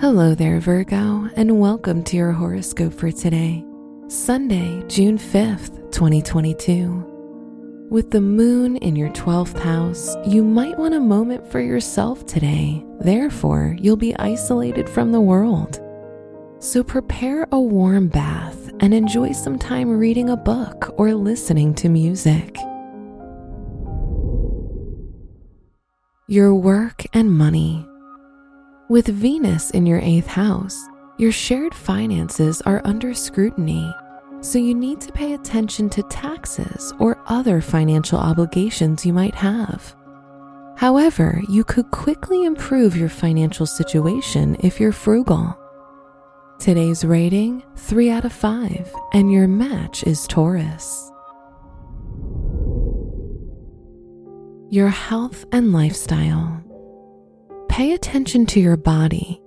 Hello there, Virgo, and welcome to your horoscope for today, Sunday, June 5th, 2022. With the moon in your 12th house, you might want a moment for yourself today. Therefore, you'll be isolated from the world. So prepare a warm bath and enjoy some time reading a book or listening to music. Your work and money. With Venus in your eighth house, your shared finances are under scrutiny, so you need to pay attention to taxes or other financial obligations you might have. However, you could quickly improve your financial situation if you're frugal. Today's rating 3 out of 5, and your match is Taurus. Your health and lifestyle. Pay attention to your body.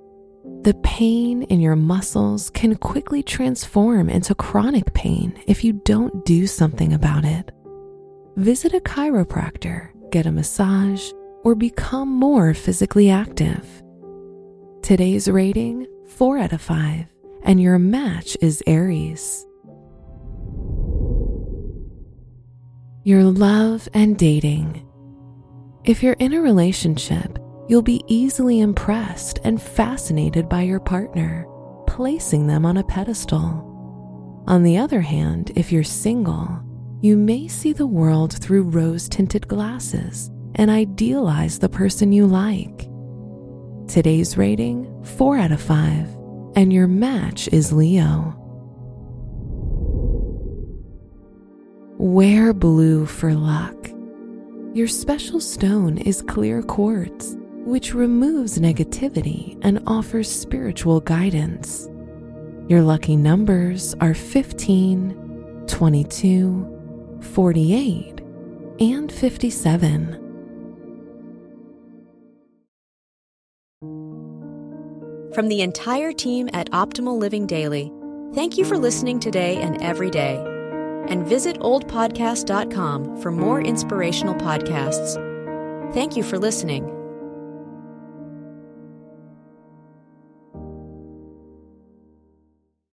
The pain in your muscles can quickly transform into chronic pain if you don't do something about it. Visit a chiropractor, get a massage, or become more physically active. Today's rating 4 out of 5, and your match is Aries. Your love and dating. If you're in a relationship, You'll be easily impressed and fascinated by your partner, placing them on a pedestal. On the other hand, if you're single, you may see the world through rose tinted glasses and idealize the person you like. Today's rating 4 out of 5, and your match is Leo. Wear blue for luck. Your special stone is clear quartz which removes negativity and offers spiritual guidance. Your lucky numbers are 15, 22, 48, and 57. From the entire team at Optimal Living Daily, thank you for listening today and every day. And visit oldpodcast.com for more inspirational podcasts. Thank you for listening.